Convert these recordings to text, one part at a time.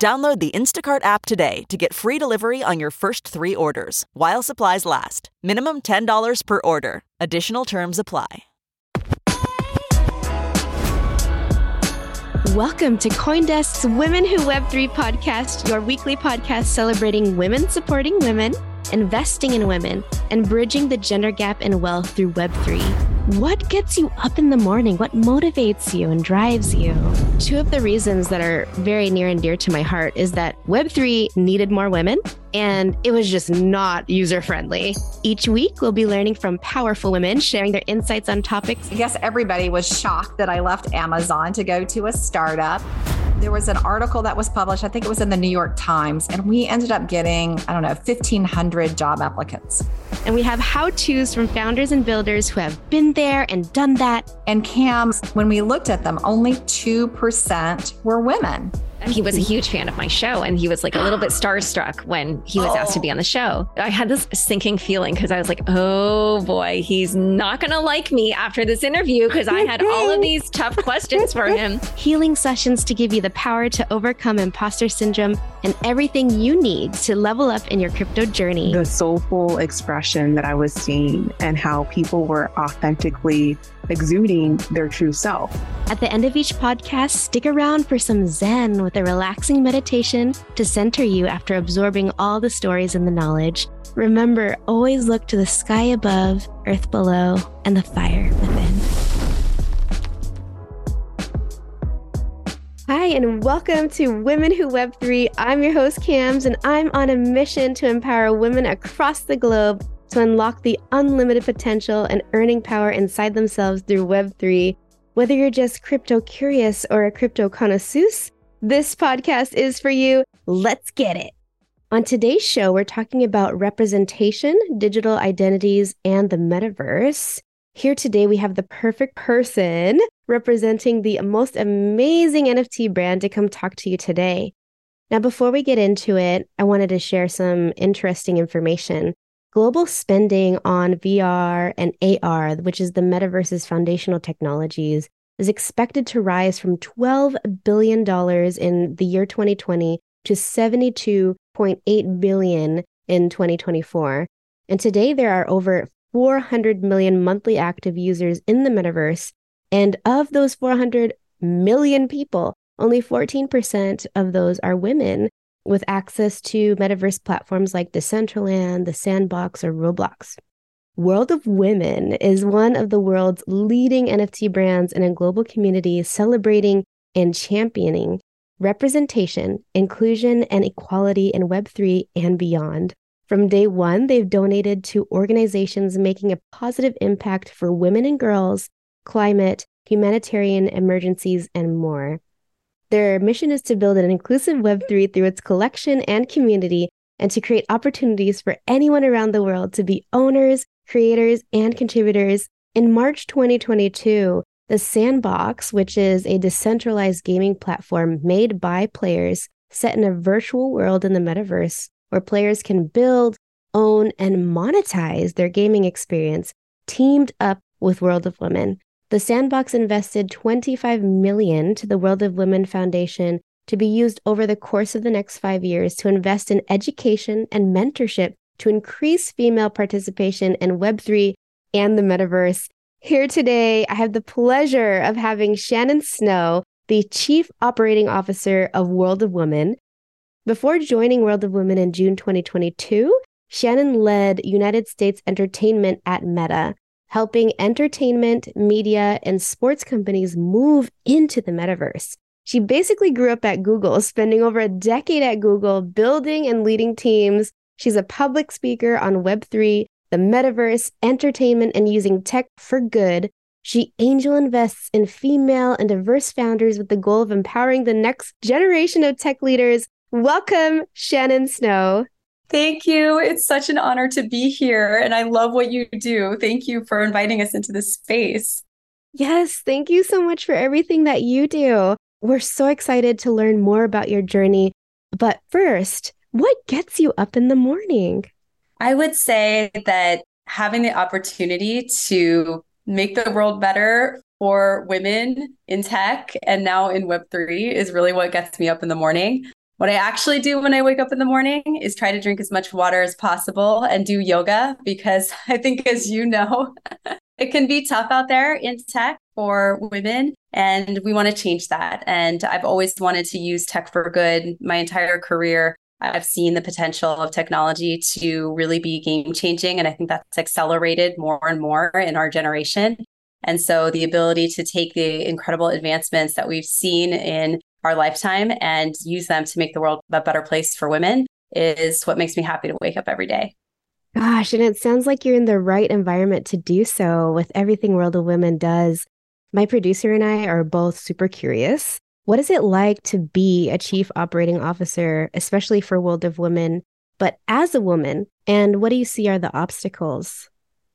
Download the Instacart app today to get free delivery on your first three orders while supplies last. Minimum $10 per order. Additional terms apply. Welcome to Coindesk's Women Who Web3 podcast, your weekly podcast celebrating women supporting women, investing in women, and bridging the gender gap in wealth through Web3. What gets you up in the morning? What motivates you and drives you? Two of the reasons that are very near and dear to my heart is that Web3 needed more women and it was just not user friendly. Each week, we'll be learning from powerful women sharing their insights on topics. I guess everybody was shocked that I left Amazon to go to a startup. There was an article that was published, I think it was in the New York Times, and we ended up getting, I don't know, 1,500 job applicants. And we have how to's from founders and builders who have been there and done that. And CAMs, when we looked at them, only 2% were women. He was a huge fan of my show and he was like a little bit starstruck when he was oh. asked to be on the show. I had this sinking feeling because I was like, oh boy, he's not going to like me after this interview because I had all of these tough questions for him. Healing sessions to give you the power to overcome imposter syndrome and everything you need to level up in your crypto journey. The soulful expression that I was seeing and how people were authentically exuding their true self. At the end of each podcast, stick around for some Zen with a relaxing meditation to center you after absorbing all the stories and the knowledge. Remember, always look to the sky above, earth below, and the fire within. Hi, and welcome to Women Who Web3. I'm your host, Cams, and I'm on a mission to empower women across the globe to unlock the unlimited potential and earning power inside themselves through Web3. Whether you're just crypto curious or a crypto connoisseur, this podcast is for you. Let's get it. On today's show, we're talking about representation, digital identities, and the metaverse. Here today, we have the perfect person representing the most amazing NFT brand to come talk to you today. Now, before we get into it, I wanted to share some interesting information. Global spending on VR and AR, which is the metaverse's foundational technologies, is expected to rise from $12 billion in the year 2020 to 72.8 billion in 2024. And today there are over 400 million monthly active users in the metaverse. And of those 400 million people, only 14% of those are women, with access to metaverse platforms like Decentraland, The Sandbox, or Roblox. World of Women is one of the world's leading NFT brands in a global community celebrating and championing representation, inclusion, and equality in Web3 and beyond. From day one, they've donated to organizations making a positive impact for women and girls, climate, humanitarian emergencies, and more. Their mission is to build an inclusive Web3 through its collection and community and to create opportunities for anyone around the world to be owners, creators, and contributors. In March 2022, the Sandbox, which is a decentralized gaming platform made by players set in a virtual world in the metaverse where players can build, own, and monetize their gaming experience, teamed up with World of Women. The Sandbox invested 25 million to the World of Women Foundation to be used over the course of the next 5 years to invest in education and mentorship to increase female participation in Web3 and the metaverse. Here today, I have the pleasure of having Shannon Snow, the Chief Operating Officer of World of Women, Before joining World of Women in June 2022, Shannon led United States entertainment at Meta, helping entertainment, media, and sports companies move into the metaverse. She basically grew up at Google, spending over a decade at Google building and leading teams. She's a public speaker on Web3, the metaverse, entertainment, and using tech for good. She angel invests in female and diverse founders with the goal of empowering the next generation of tech leaders. Welcome, Shannon Snow. Thank you. It's such an honor to be here, and I love what you do. Thank you for inviting us into this space. Yes, thank you so much for everything that you do. We're so excited to learn more about your journey. But first, what gets you up in the morning? I would say that having the opportunity to make the world better for women in tech and now in Web3 is really what gets me up in the morning. What I actually do when I wake up in the morning is try to drink as much water as possible and do yoga because I think, as you know, it can be tough out there in tech for women. And we want to change that. And I've always wanted to use tech for good my entire career. I've seen the potential of technology to really be game changing. And I think that's accelerated more and more in our generation. And so the ability to take the incredible advancements that we've seen in our lifetime and use them to make the world a better place for women is what makes me happy to wake up every day. Gosh, and it sounds like you're in the right environment to do so with everything World of Women does. My producer and I are both super curious. What is it like to be a chief operating officer, especially for World of Women, but as a woman? And what do you see are the obstacles?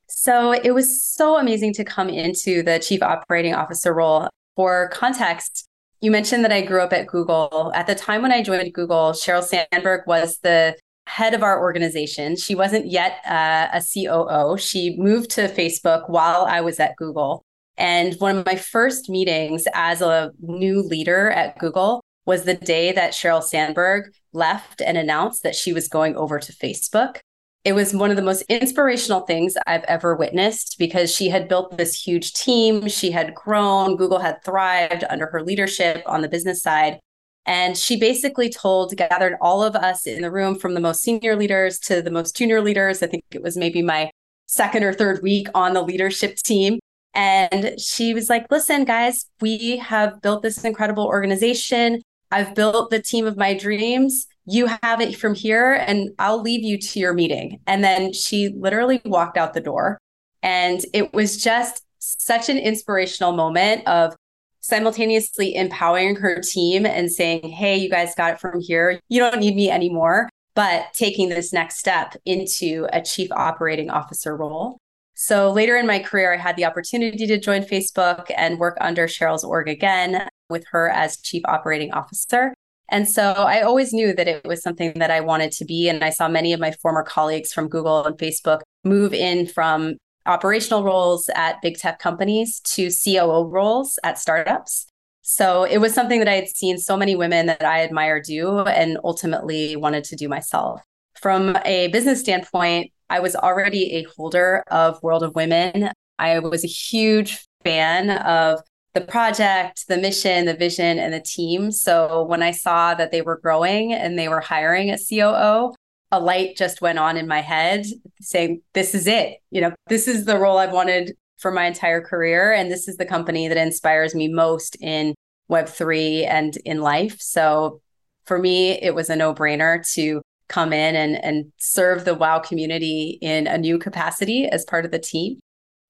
So it was so amazing to come into the chief operating officer role. For context, you mentioned that I grew up at Google. At the time when I joined Google, Sheryl Sandberg was the head of our organization. She wasn't yet uh, a COO. She moved to Facebook while I was at Google. And one of my first meetings as a new leader at Google was the day that Sheryl Sandberg left and announced that she was going over to Facebook it was one of the most inspirational things I've ever witnessed because she had built this huge team. She had grown, Google had thrived under her leadership on the business side. And she basically told, gathered all of us in the room from the most senior leaders to the most junior leaders. I think it was maybe my second or third week on the leadership team. And she was like, listen, guys, we have built this incredible organization. I've built the team of my dreams you have it from here and I'll leave you to your meeting. And then she literally walked out the door. And it was just such an inspirational moment of simultaneously empowering her team and saying, Hey, you guys got it from here. You don't need me anymore, but taking this next step into a chief operating officer role. So later in my career, I had the opportunity to join Facebook and work under Sheryl's org again with her as chief operating officer. And so I always knew that it was something that I wanted to be. And I saw many of my former colleagues from Google and Facebook move in from operational roles at big tech companies to COO roles at startups. So it was something that I had seen so many women that I admire do and ultimately wanted to do myself. From a business standpoint, I was already a holder of World of Women. I was a huge fan of the project, the mission, the vision, and the team. So when I saw that they were growing and they were hiring a COO, a light just went on in my head saying, This is it. You know, this is the role I've wanted for my entire career. And this is the company that inspires me most in Web3 and in life. So for me, it was a no brainer to come in and, and serve the WoW community in a new capacity as part of the team.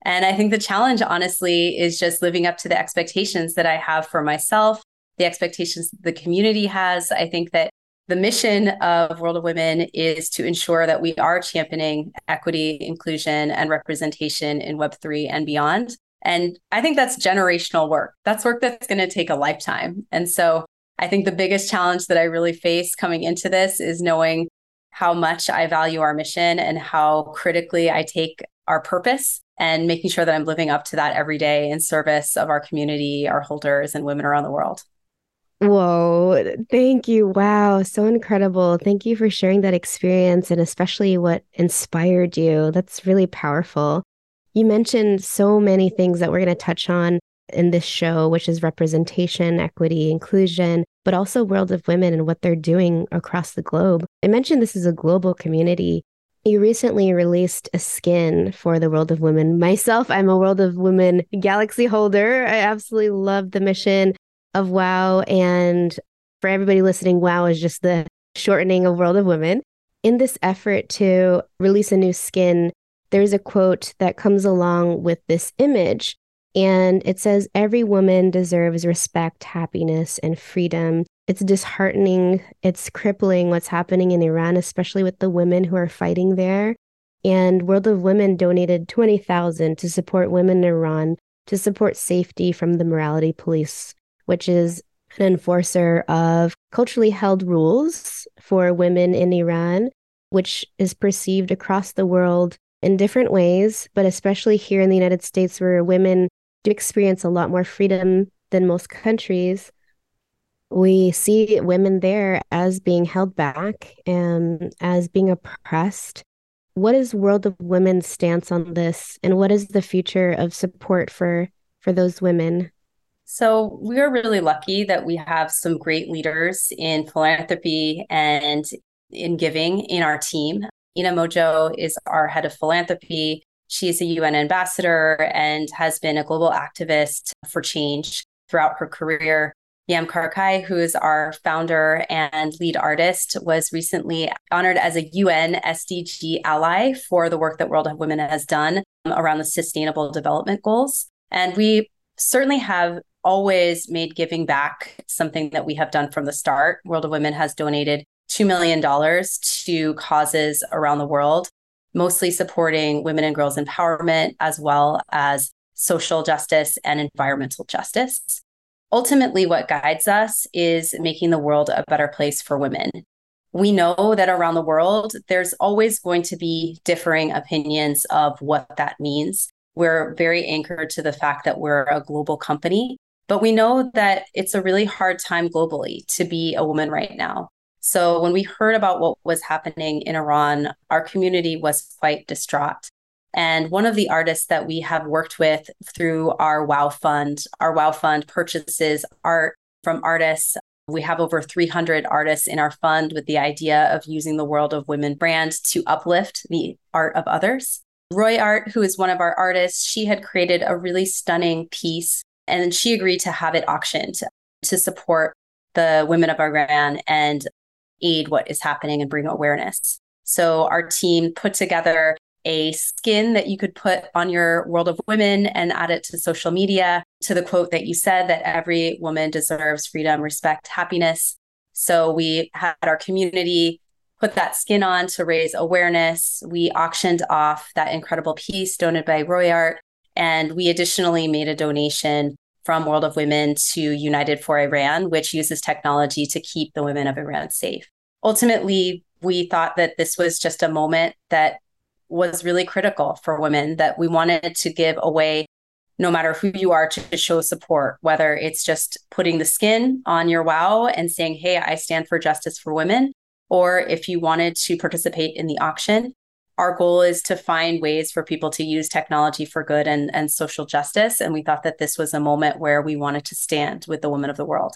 And I think the challenge, honestly, is just living up to the expectations that I have for myself, the expectations the community has. I think that the mission of World of Women is to ensure that we are championing equity, inclusion, and representation in Web3 and beyond. And I think that's generational work. That's work that's going to take a lifetime. And so I think the biggest challenge that I really face coming into this is knowing how much I value our mission and how critically I take our purpose and making sure that I'm living up to that every day in service of our community, our holders, and women around the world. Whoa, thank you. Wow, so incredible. Thank you for sharing that experience and especially what inspired you. That's really powerful. You mentioned so many things that we're going to touch on in this show, which is representation, equity, inclusion, but also World of Women and what they're doing across the globe. I mentioned this is a global community. You recently released a skin for the World of Women. Myself, I'm a World of Women Galaxy holder. I absolutely love the mission of WOW. And for everybody listening, WOW is just the shortening of World of Women. In this effort to release a new skin, there's a quote that comes along with this image and it says, Every woman deserves respect, happiness, and freedom. It's disheartening. It's crippling what's happening in Iran, especially with the women who are fighting there. And World of Women donated 20,000 to support women in Iran to support safety from the morality police, which is an enforcer of culturally held rules for women in Iran, which is perceived across the world in different ways, but especially here in the United States, where women do experience a lot more freedom than most countries, we see women there as being held back and as being oppressed. What is World of Women's stance on this, and what is the future of support for for those women? So we are really lucky that we have some great leaders in philanthropy and in giving in our team. Inna Modja is our head of philanthropy. She's a UN ambassador and has been a global activist for change throughout her career. Yam Karkai, who is our founder and lead artist, was recently honored as a UN SDG ally for the work that World of Women has done around the Sustainable Development Goals. And we certainly have always made giving back something that we have done from the start. World of Women has donated $2 million to causes around the world mostly supporting women and girls empowerment as well as social justice and environmental justice. Ultimately, what guides us is making the world a better place for women. We know that around the world, there's always going to be differing opinions of what that means. We're very anchored to the fact that we're a global company, but we know that it's a really hard time globally to be a woman right now. So when we heard about what was happening in Iran, our community was quite distraught. And one of the artists that we have worked with through our WOW Fund, our WOW Fund purchases art from artists. We have over 300 artists in our fund with the idea of using the World of Women brand to uplift the art of others. Roy Art, who is one of our artists, she had created a really stunning piece and she agreed to have it auctioned to support the women of Iran and aid what is happening and bring awareness. So our team put together a skin that you could put on your World of Women and add it to social media to the quote that you said that every woman deserves freedom, respect, happiness. So we had our community put that skin on to raise awareness. We auctioned off that incredible piece donated by Roy Art. And we additionally made a donation from World of Women to United for Iran, which uses technology to keep the women of Iran safe. Ultimately, we thought that this was just a moment that was really critical for women, that we wanted to give away no matter who you are to show support, whether it's just putting the skin on your wow and saying, Hey, I stand for justice for women, or if you wanted to participate in the auction, our goal is to find ways for people to use technology for good and, and social justice. And we thought that this was a moment where we wanted to stand with the women of the world.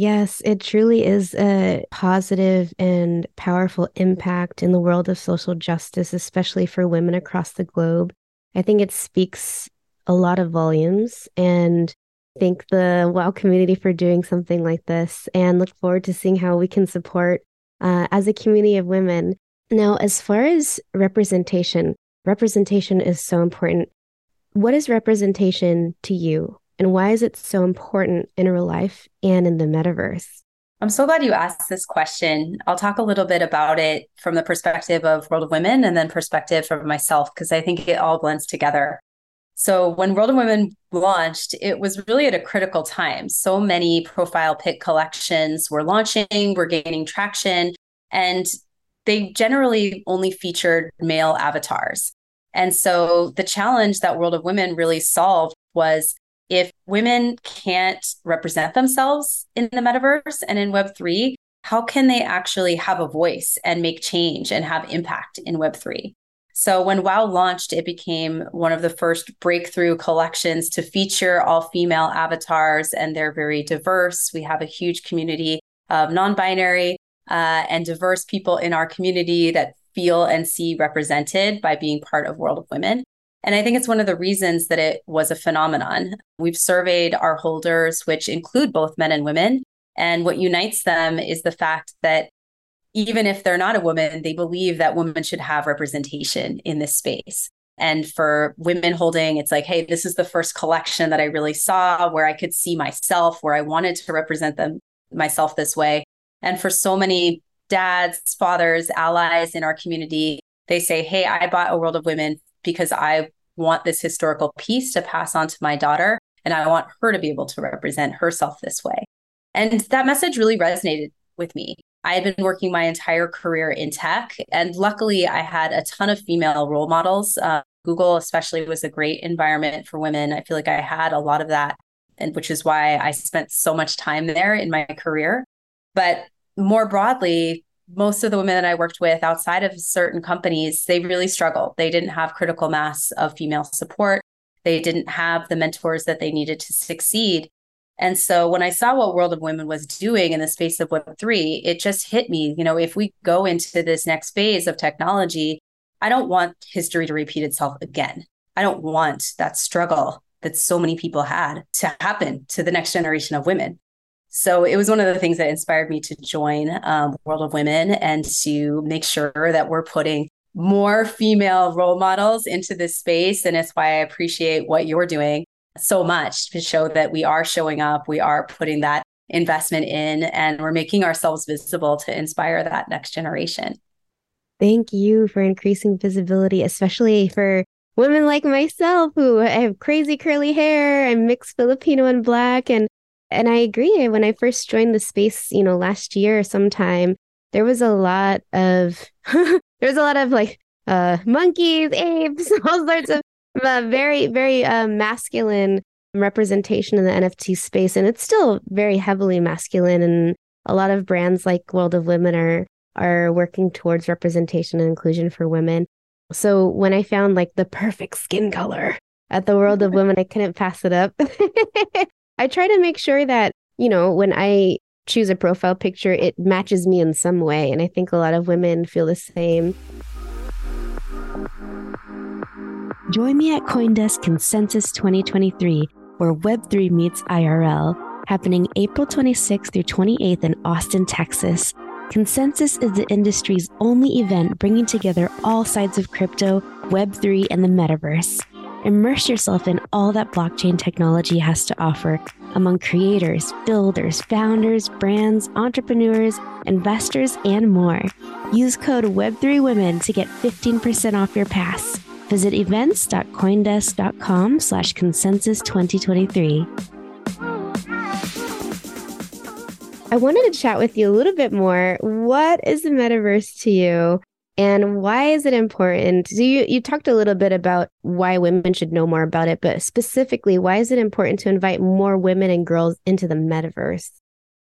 Yes, it truly is a positive and powerful impact in the world of social justice, especially for women across the globe. I think it speaks a lot of volumes and thank the WOW community for doing something like this and look forward to seeing how we can support uh, as a community of women now, as far as representation, representation is so important. What is representation to you, and why is it so important in real life and in the metaverse? I'm so glad you asked this question. I'll talk a little bit about it from the perspective of World of Women and then perspective from myself, because I think it all blends together. So, when World of Women launched, it was really at a critical time. So many profile pic collections were launching, were gaining traction. And they generally only featured male avatars. And so the challenge that World of Women really solved was if women can't represent themselves in the metaverse and in Web3, how can they actually have a voice and make change and have impact in Web3? So when WOW launched, it became one of the first breakthrough collections to feature all female avatars, and they're very diverse. We have a huge community of non binary uh, and diverse people in our community that feel and see represented by being part of World of Women. And I think it's one of the reasons that it was a phenomenon. We've surveyed our holders, which include both men and women. And what unites them is the fact that even if they're not a woman, they believe that women should have representation in this space. And for women holding, it's like, hey, this is the first collection that I really saw where I could see myself, where I wanted to represent them myself this way. And for so many dads, fathers, allies in our community, they say, hey, I bought a world of women because I want this historical piece to pass on to my daughter. And I want her to be able to represent herself this way. And that message really resonated with me. I had been working my entire career in tech, and luckily, I had a ton of female role models. Uh, Google, especially, was a great environment for women. I feel like I had a lot of that, and which is why I spent so much time there in my career. But more broadly, most of the women that I worked with outside of certain companies, they really struggled. They didn't have critical mass of female support. They didn't have the mentors that they needed to succeed. And so when I saw what World of Women was doing in the space of Web3, it just hit me. You know, if we go into this next phase of technology, I don't want history to repeat itself again. I don't want that struggle that so many people had to happen to the next generation of women. So it was one of the things that inspired me to join um, World of Women and to make sure that we're putting more female role models into this space. And it's why I appreciate what you're doing so much to show that we are showing up, we are putting that investment in, and we're making ourselves visible to inspire that next generation. Thank you for increasing visibility, especially for women like myself who have crazy curly hair. I'm mixed Filipino and black. And and I agree. When I first joined the space, you know, last year or sometime, there was a lot of there was a lot of like uh monkeys, apes, all sorts of a very, very uh, masculine representation in the NFT space. And it's still very heavily masculine. And a lot of brands like World of Women are are working towards representation and inclusion for women. So when I found like the perfect skin color at the World of Women, I couldn't pass it up. I try to make sure that, you know, when I choose a profile picture, it matches me in some way. And I think a lot of women feel the same. Join me at Coindesk Consensus 2023, where Web3 meets IRL, happening April 26th through 28th in Austin, Texas. Consensus is the industry's only event bringing together all sides of crypto, Web3, and the metaverse. Immerse yourself in all that blockchain technology has to offer among creators, builders, founders, brands, entrepreneurs, investors, and more. Use code Web3Women to get 15% off your pass. Visit events.coindesk.com slash consensus 2023. I wanted to chat with you a little bit more. What is the metaverse to you? And why is it important? So you, you talked a little bit about why women should know more about it, but specifically, why is it important to invite more women and girls into the metaverse?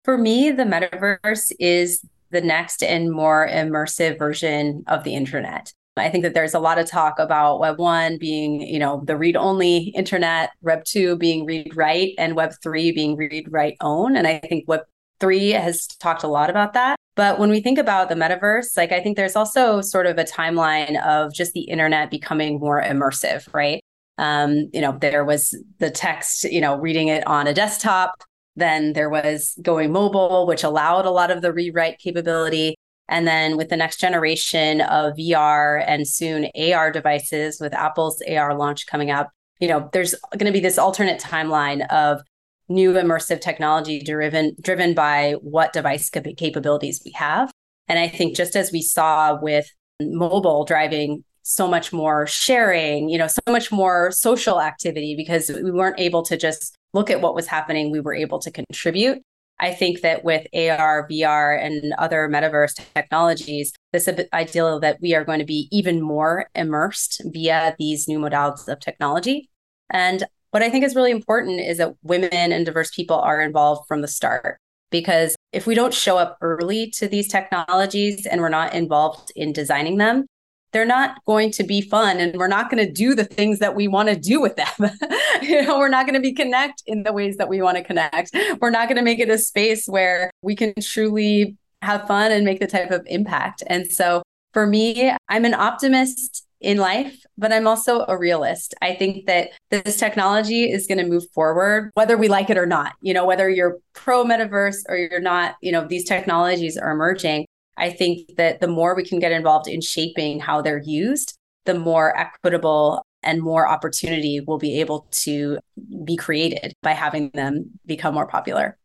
For me, the metaverse is the next and more immersive version of the internet. I think that there's a lot of talk about Web 1 being, you know, the read only internet, Web 2 being read write, and Web 3 being read write own. And I think Web 3 has talked a lot about that. But when we think about the metaverse, like I think there's also sort of a timeline of just the internet becoming more immersive, right? Um, you know, there was the text, you know, reading it on a desktop. Then there was going mobile, which allowed a lot of the rewrite capability. And then with the next generation of VR and soon AR devices with Apple's AR launch coming up, you know, there's going to be this alternate timeline of new immersive technology driven driven by what device capabilities we have. And I think just as we saw with mobile driving so much more sharing, you know, so much more social activity because we weren't able to just look at what was happening, we were able to contribute. I think that with AR, VR, and other metaverse technologies, this ideal that we are going to be even more immersed via these new modalities of technology. And what I think is really important is that women and diverse people are involved from the start. Because if we don't show up early to these technologies and we're not involved in designing them, they're not going to be fun and we're not going to do the things that we want to do with them. you know, we're not going to be connect in the ways that we want to connect. We're not going to make it a space where we can truly have fun and make the type of impact. And so for me, I'm an optimist in life, but I'm also a realist. I think that this technology is going to move forward, whether we like it or not. You know, whether you're pro metaverse or you're not, you know, these technologies are emerging. I think that the more we can get involved in shaping how they're used, the more equitable and more opportunity will be able to be created by having them become more popular.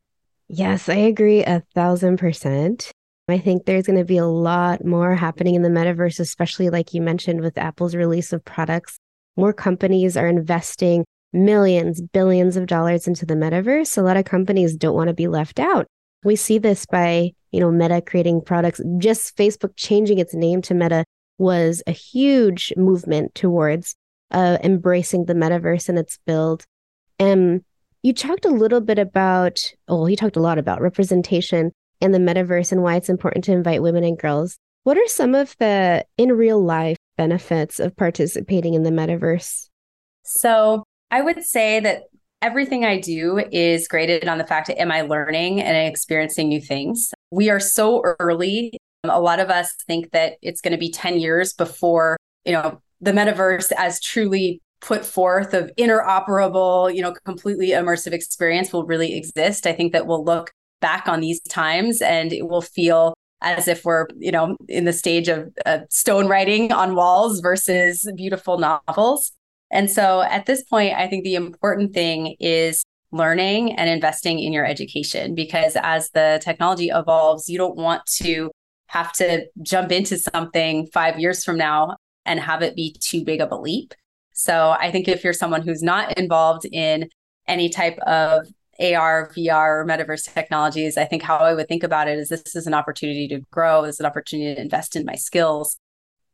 Yes, I agree a thousand percent. I think there's going to be a lot more happening in the metaverse, especially like you mentioned with Apple's release of products. More companies are investing millions, billions of dollars into the metaverse. A lot of companies don't want to be left out. We see this by, you know, Meta creating products. Just Facebook changing its name to Meta was a huge movement towards uh, embracing the metaverse and its build. And you talked a little bit about, oh, you talked a lot about representation and the metaverse and why it's important to invite women and girls. What are some of the in real life benefits of participating in the metaverse? So, I would say that everything I do is graded on the fact that am I learning and experiencing new things? We are so early. Um, a lot of us think that it's going to be 10 years before, you know, the metaverse as truly put forth of interoperable, you know, completely immersive experience will really exist. I think that we'll look back on these times and it will feel as if we're you know in the stage of uh, stone writing on walls versus beautiful novels. And so at this point i think the important thing is learning and investing in your education because as the technology evolves you don't want to have to jump into something 5 years from now and have it be too big of a leap. So i think if you're someone who's not involved in any type of AR, VR, or metaverse technologies, I think how I would think about it is this is an opportunity to grow, this is an opportunity to invest in my skills.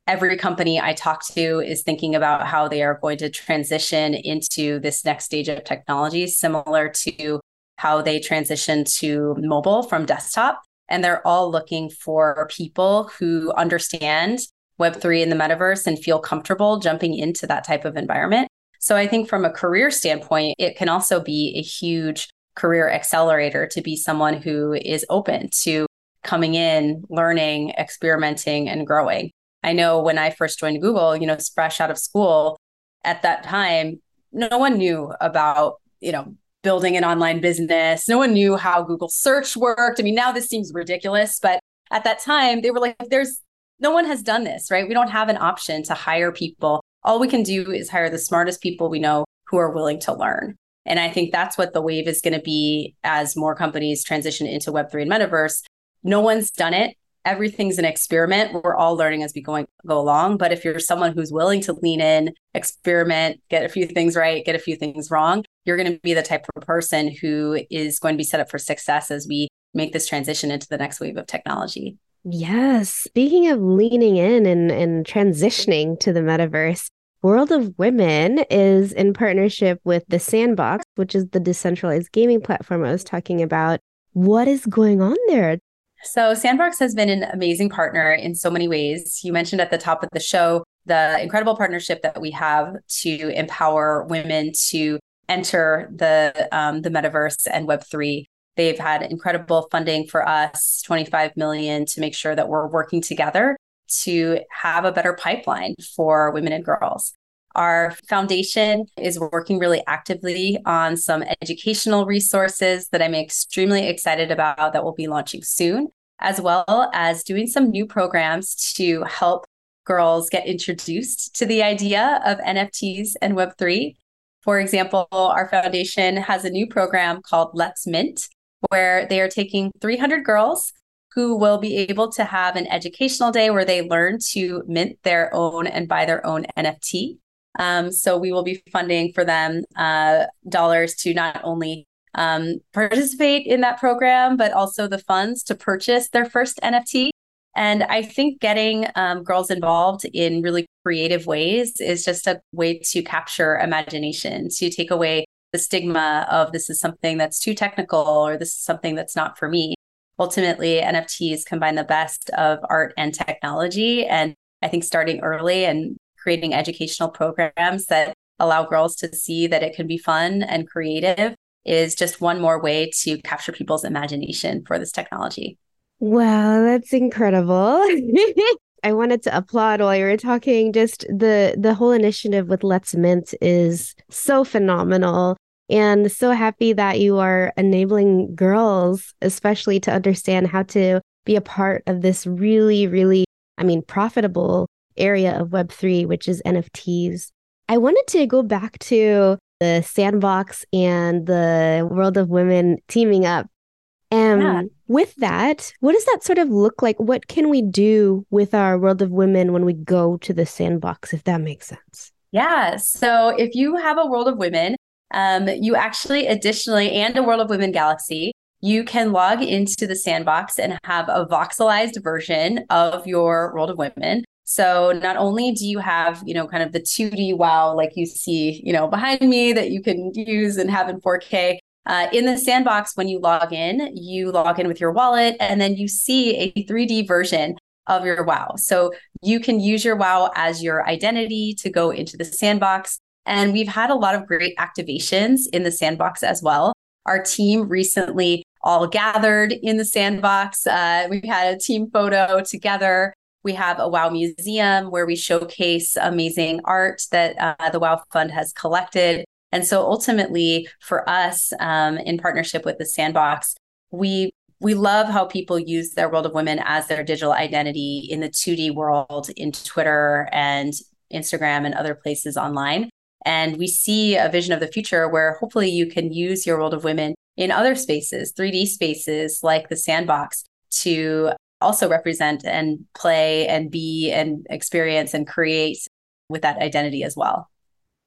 Every company I talk to is thinking about how they are going to transition into this next stage of technology, similar to how they transition to mobile from desktop. And they're all looking for people who understand Web3 in the metaverse and feel comfortable jumping into that type of environment. So I think from a career standpoint, it can also be a huge career accelerator to be someone who is open to coming in, learning, experimenting, and growing. I know when I first joined Google, you know, fresh out of school, at that time, no one knew about, you know, building an online business. No one knew how Google search worked. I mean, now this seems ridiculous, but at that time, they were like, there's no one has done this, right? We don't have an option to hire people all we can do is hire the smartest people we know who are willing to learn. And I think that's what the wave is going to be as more companies transition into Web3 and metaverse. No one's done it. Everything's an experiment. We're all learning as we going go along. But if you're someone who's willing to lean in, experiment, get a few things right, get a few things wrong, you're going to be the type of person who is going to be set up for success as we make this transition into the next wave of technology. Yes. Speaking of leaning in and, and transitioning to the metaverse, World of Women is in partnership with The Sandbox, which is the decentralized gaming platform I was talking about. What is going on there? So, Sandbox has been an amazing partner in so many ways. You mentioned at the top of the show the incredible partnership that we have to empower women to enter the um, the metaverse and Web three. They've had incredible funding for us, 25 million to make sure that we're working together to have a better pipeline for women and girls. Our foundation is working really actively on some educational resources that I'm extremely excited about that we'll be launching soon, as well as doing some new programs to help girls get introduced to the idea of NFTs and Web3. For example, our foundation has a new program called Let's Mint, where they are taking 300 girls who will be able to have an educational day where they learn to mint their own and buy their own NFT. Um, so we will be funding for them uh, dollars to not only um, participate in that program, but also the funds to purchase their first NFT. And I think getting um, girls involved in really creative ways is just a way to capture imagination, to take away the stigma of this is something that's too technical or this is something that's not for me. Ultimately, NFTs combine the best of art and technology. And I think starting early and creating educational programs that allow girls to see that it can be fun and creative is just one more way to capture people's imagination for this technology. Wow, that's incredible. I wanted to applaud while you were talking. Just the the whole initiative with Let's Mint is so phenomenal and so happy that you are enabling girls especially to understand how to be a part of this really really I mean profitable area of web3 which is NFTs. I wanted to go back to the sandbox and the world of women teaming up. And yeah. with that, what does that sort of look like? What can we do with our world of women when we go to the sandbox, if that makes sense? Yeah. So if you have a world of women, um, you actually additionally, and a World of Women Galaxy, you can log into the sandbox and have a voxelized version of your World of Women. So not only do you have, you know, kind of the 2D wow, like you see, you know, behind me that you can use and have in 4K. Uh, in the sandbox, when you log in, you log in with your wallet and then you see a 3D version of your wow. So you can use your wow as your identity to go into the sandbox. And we've had a lot of great activations in the sandbox as well. Our team recently all gathered in the sandbox. Uh, we had a team photo together. We have a WOW museum where we showcase amazing art that uh, the WOW Fund has collected. And so ultimately, for us, um, in partnership with the Sandbox, we we love how people use their world of women as their digital identity in the 2D world in Twitter and Instagram and other places online. And we see a vision of the future where hopefully you can use your world of women in other spaces, 3D spaces like the sandbox to also represent and play and be and experience and create with that identity as well.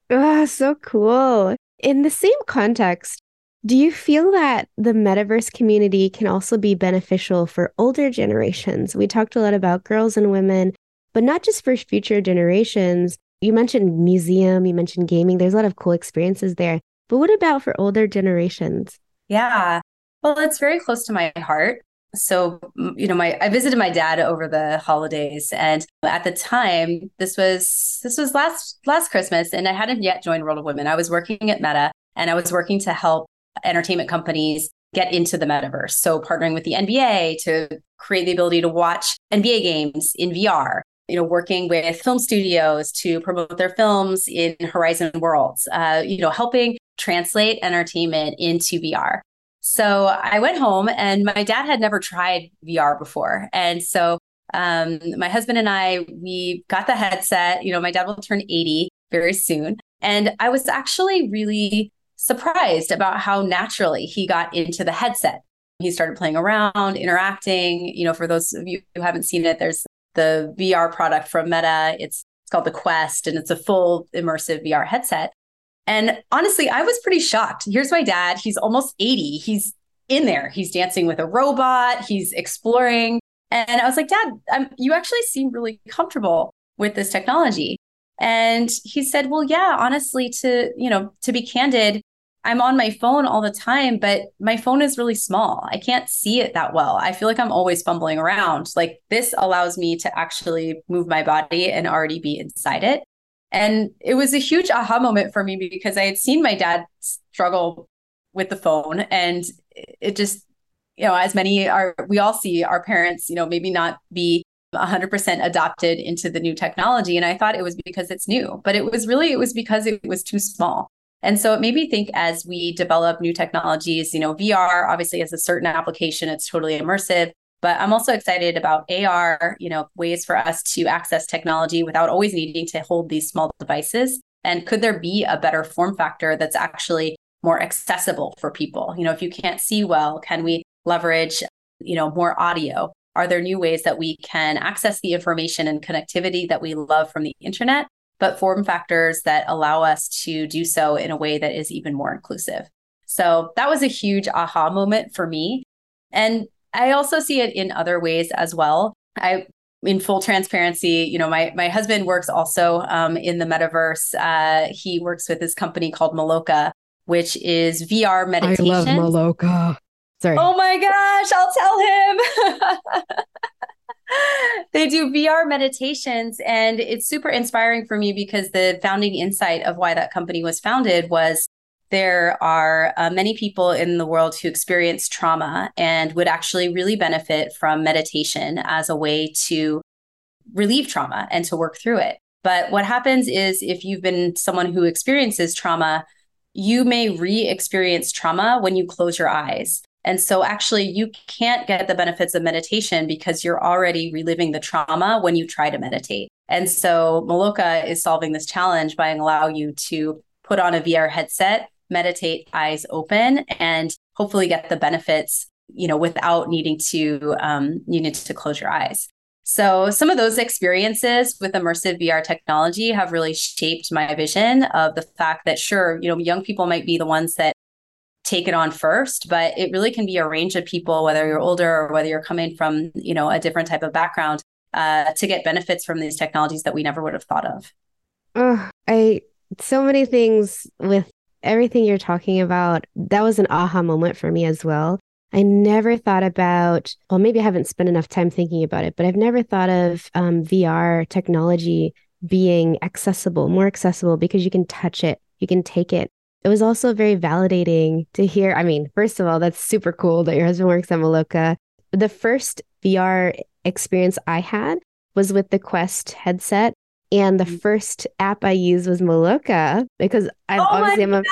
Oh, so cool. In the same context, do you feel that the metaverse community can also be beneficial for older generations? We talked a lot about girls and women, but not just for future generations. You mentioned museum, you mentioned gaming. There's a lot of cool experiences there. But what about for older generations? Yeah. Well, it's very close to my heart so you know my i visited my dad over the holidays and at the time this was this was last last christmas and i hadn't yet joined world of women i was working at meta and i was working to help entertainment companies get into the metaverse so partnering with the nba to create the ability to watch nba games in vr you know working with film studios to promote their films in horizon worlds uh, you know helping translate entertainment into vr so I went home and my dad had never tried VR before. And so um, my husband and I, we got the headset. You know, my dad will turn 80 very soon. And I was actually really surprised about how naturally he got into the headset. He started playing around, interacting. You know, for those of you who haven't seen it, there's the VR product from Meta. It's it's called the Quest and it's a full immersive VR headset. And honestly, I was pretty shocked. Here's my dad. He's almost 80. He's in there. He's dancing with a robot. He's exploring. And I was like, Dad, you actually seem really comfortable with this technology. And he said, Well, yeah, honestly, to, you know, to be candid, I'm on my phone all the time, but my phone is really small. I can't see it that well. I feel like I'm always fumbling around. Like this allows me to actually move my body and already be inside it. And it was a huge aha moment for me because I had seen my dad struggle with the phone and it just, you know, as many are, we all see our parents, you know, maybe not be 100% adopted into the new technology. And I thought it was because it's new, but it was really, it was because it was too small. And so it made me think as we develop new technologies, you know, VR obviously has a certain application, it's totally immersive. But I'm also excited about AR, you know, ways for us to access technology without always needing to hold these small devices. And could there be a better form factor that's actually more accessible for people? You know, if you can't see well, can we leverage, you know, more audio? Are there new ways that we can access the information and connectivity that we love from the internet, but form factors that allow us to do so in a way that is even more inclusive? So that was a huge aha moment for me. And I also see it in other ways as well. I in full transparency, you know, my my husband works also um, in the metaverse. Uh, he works with this company called Maloka, which is VR meditation. I love Maloka. Sorry. Oh my gosh, I'll tell him. they do VR meditations. And it's super inspiring for me because the founding insight of why that company was founded was there are uh, many people in the world who experience trauma and would actually really benefit from meditation as a way to relieve trauma and to work through it. But what happens is if you've been someone who experiences trauma, you may re experience trauma when you close your eyes. And so, actually, you can't get the benefits of meditation because you're already reliving the trauma when you try to meditate. And so, Maloka is solving this challenge by allowing you to put on a VR headset, meditate eyes open, and hopefully get the benefits, you know, without needing to um, need to close your eyes. So, some of those experiences with immersive VR technology have really shaped my vision of the fact that, sure, you know, young people might be the ones that take it on first but it really can be a range of people whether you're older or whether you're coming from you know a different type of background uh, to get benefits from these technologies that we never would have thought of. Oh i so many things with everything you're talking about that was an aha moment for me as well. I never thought about well maybe i haven't spent enough time thinking about it but i've never thought of um, vr technology being accessible more accessible because you can touch it you can take it it was also very validating to hear. I mean, first of all, that's super cool that your husband works at Maloka. The first VR experience I had was with the Quest headset. And the mm. first app I used was Maloka because I'm oh obviously I'm a,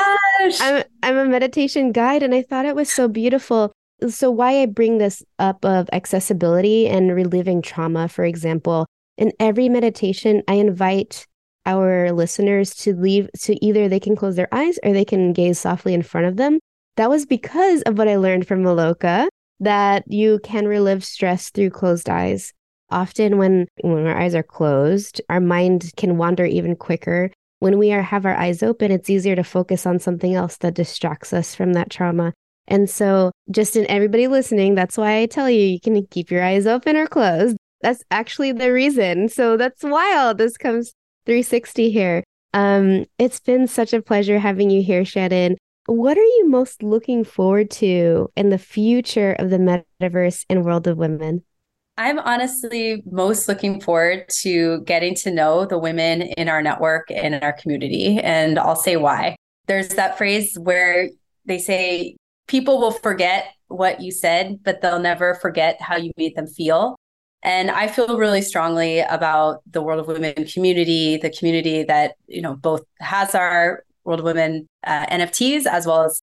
I'm, I'm a meditation guide and I thought it was so beautiful. So why I bring this up of accessibility and reliving trauma, for example, in every meditation, I invite our listeners to leave to either they can close their eyes or they can gaze softly in front of them. That was because of what I learned from Maloka that you can relive stress through closed eyes. Often when when our eyes are closed, our mind can wander even quicker. When we are have our eyes open, it's easier to focus on something else that distracts us from that trauma. And so, just in everybody listening, that's why I tell you you can keep your eyes open or closed. That's actually the reason. So that's wild. This comes 360 here. Um, it's been such a pleasure having you here, Shannon. What are you most looking forward to in the future of the metaverse and world of women? I'm honestly most looking forward to getting to know the women in our network and in our community. And I'll say why. There's that phrase where they say people will forget what you said, but they'll never forget how you made them feel. And I feel really strongly about the World of Women community, the community that, you know, both has our World of Women uh, NFTs as well as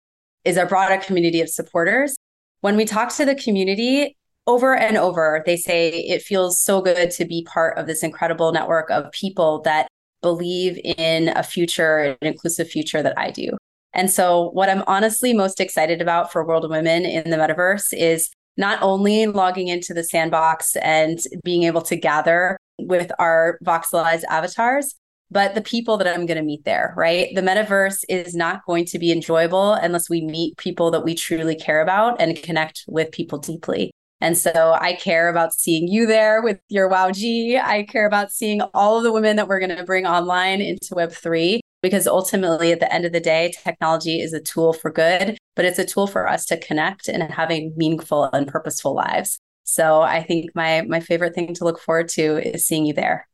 is our broader community of supporters. When we talk to the community, over and over, they say it feels so good to be part of this incredible network of people that believe in a future, an inclusive future that I do. And so, what I'm honestly most excited about for World of Women in the metaverse is not only logging into the sandbox and being able to gather with our voxelized avatars, but the people that I'm going to meet there, right? The metaverse is not going to be enjoyable unless we meet people that we truly care about and connect with people deeply. And so I care about seeing you there with your WowG. I care about seeing all of the women that we're going to bring online into Web3 because ultimately, at the end of the day, technology is a tool for good, but it's a tool for us to connect and having meaningful and purposeful lives. So I think my my favorite thing to look forward to is seeing you there.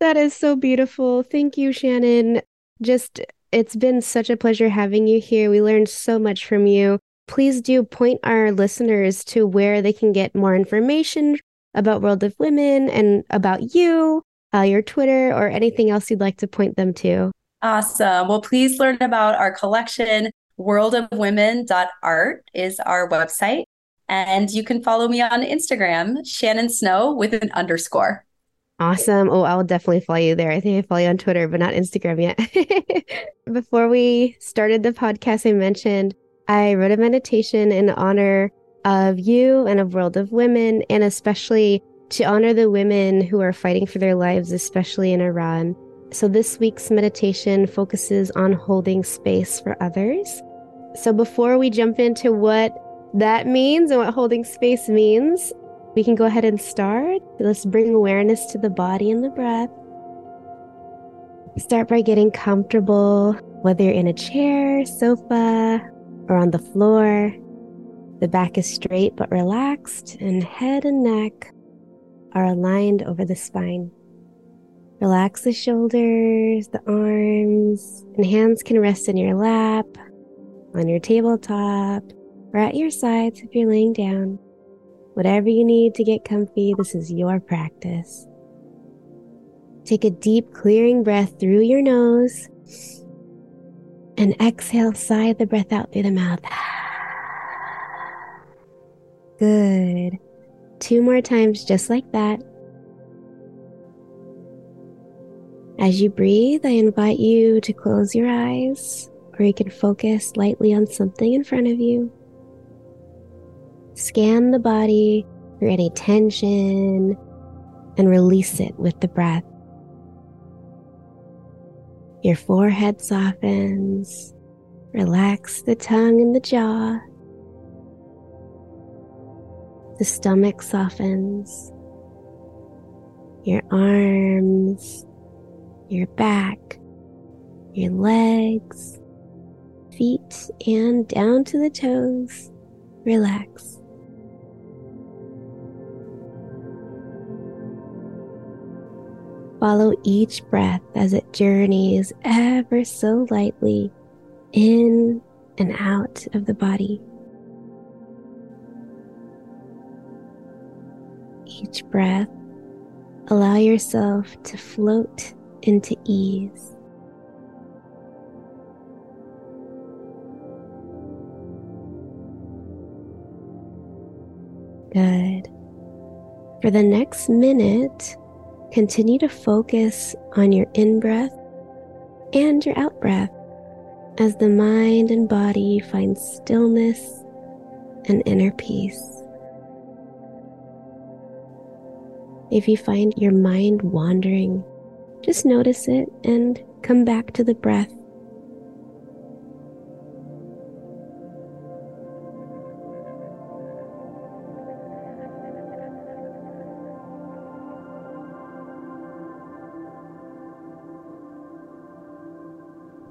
That is so beautiful. Thank you, Shannon. Just it's been such a pleasure having you here. We learned so much from you. Please do point our listeners to where they can get more information about World of Women and about you, uh, your Twitter, or anything else you'd like to point them to. Awesome. Well, please learn about our collection. Worldofwomen.art is our website. And you can follow me on Instagram, Shannon Snow with an underscore. Awesome. Oh, I will definitely follow you there. I think I follow you on Twitter, but not Instagram yet. Before we started the podcast, I mentioned I wrote a meditation in honor of you and of World of Women, and especially to honor the women who are fighting for their lives, especially in Iran. So, this week's meditation focuses on holding space for others. So, before we jump into what that means and what holding space means, we can go ahead and start. Let's bring awareness to the body and the breath. Start by getting comfortable, whether you're in a chair, sofa, or on the floor. The back is straight but relaxed, and head and neck are aligned over the spine. Relax the shoulders, the arms, and hands can rest in your lap, on your tabletop, or at your sides if you're laying down. Whatever you need to get comfy, this is your practice. Take a deep, clearing breath through your nose and exhale, sigh the breath out through the mouth. Good. Two more times, just like that. As you breathe, I invite you to close your eyes, or you can focus lightly on something in front of you. Scan the body for any tension and release it with the breath. Your forehead softens. Relax the tongue and the jaw. The stomach softens. Your arms, your back, your legs, feet, and down to the toes. Relax. Follow each breath as it journeys ever so lightly in and out of the body. Each breath, allow yourself to float into ease. Good. For the next minute, continue to focus on your in breath and your out breath as the mind and body find stillness and inner peace. If you find your mind wandering, just notice it and come back to the breath.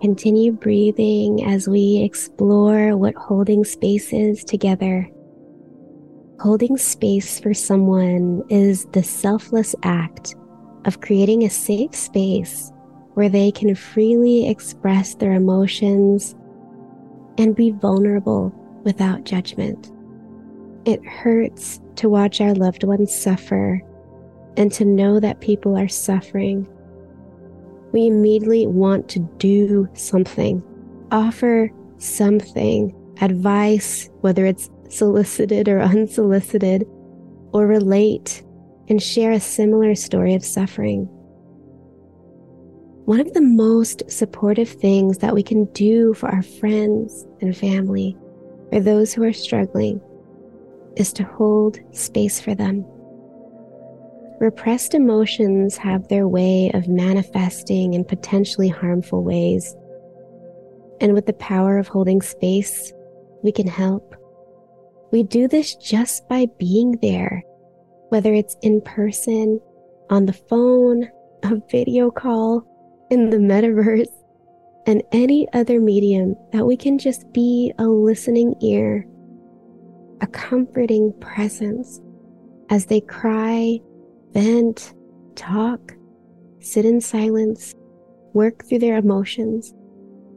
Continue breathing as we explore what holding space is together. Holding space for someone is the selfless act of creating a safe space where they can freely express their emotions and be vulnerable without judgment. It hurts to watch our loved ones suffer and to know that people are suffering we immediately want to do something, offer something, advice, whether it's solicited or unsolicited, or relate and share a similar story of suffering. One of the most supportive things that we can do for our friends and family, or those who are struggling, is to hold space for them. Repressed emotions have their way of manifesting in potentially harmful ways. And with the power of holding space, we can help. We do this just by being there, whether it's in person, on the phone, a video call, in the metaverse, and any other medium that we can just be a listening ear, a comforting presence as they cry vent, talk, sit in silence, work through their emotions,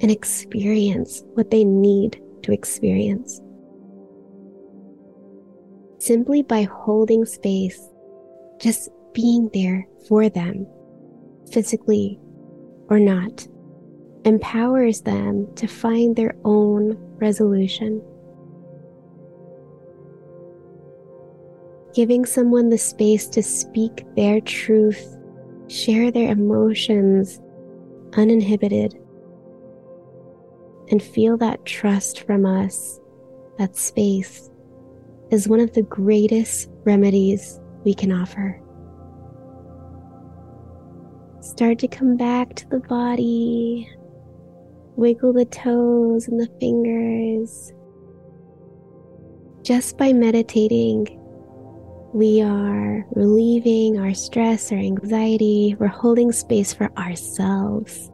and experience what they need to experience. Simply by holding space, just being there for them, physically or not, empowers them to find their own resolution. giving someone the space to speak their truth, share their emotions uninhibited, and feel that trust from us, that space, is one of the greatest remedies we can offer. Start to come back to the body. Wiggle the toes and the fingers. Just by meditating, we are relieving our stress or anxiety. We're holding space for ourselves.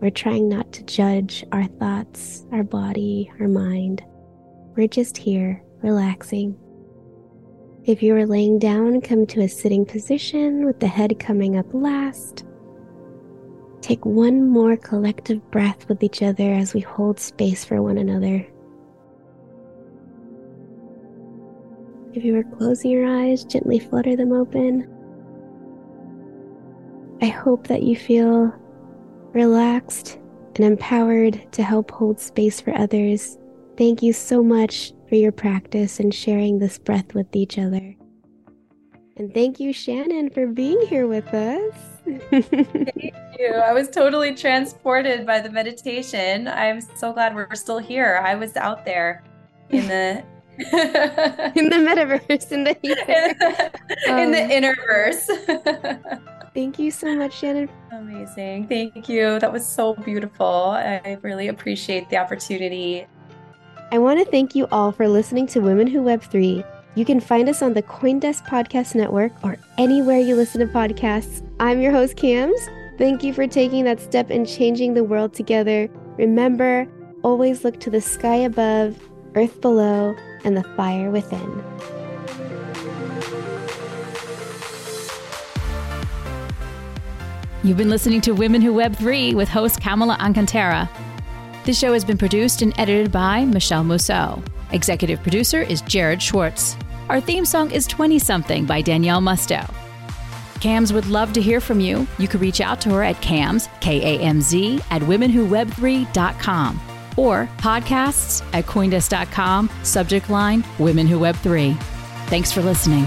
We're trying not to judge our thoughts, our body, our mind. We're just here, relaxing. If you are laying down, come to a sitting position with the head coming up last. Take one more collective breath with each other as we hold space for one another. If you are closing your eyes, gently flutter them open. I hope that you feel relaxed and empowered to help hold space for others. Thank you so much for your practice and sharing this breath with each other. And thank you, Shannon, for being here with us. thank you. I was totally transported by the meditation. I'm so glad we're still here. I was out there in the in the metaverse, in the in, um, the innerverse. thank you so much, Shannon. Amazing. Thank you. That was so beautiful. I really appreciate the opportunity. I want to thank you all for listening to Women Who Web 3. You can find us on the Coindesk Podcast Network or anywhere you listen to podcasts. I'm your host, Kamz. Thank you for taking that step and changing the world together. Remember, always look to the sky above, earth below, and the fire within. You've been listening to Women Who Web 3 with host Kamala Alcantara. This show has been produced and edited by Michelle Mousseau. Executive producer is Jared Schwartz. Our theme song is 20 Something by Danielle Musto. Kamz would love to hear from you. You can reach out to her at kamz, K A M Z, at womenwhoweb3.com or podcasts at coindesk.com, subject line Women Who Web 3. Thanks for listening.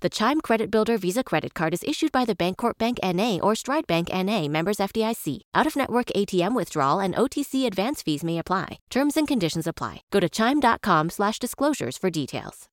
The Chime Credit Builder Visa Credit Card is issued by the Bancorp Bank N.A. or Stride Bank N.A. members FDIC. Out-of-network ATM withdrawal and OTC advance fees may apply. Terms and conditions apply. Go to chime.com slash disclosures for details.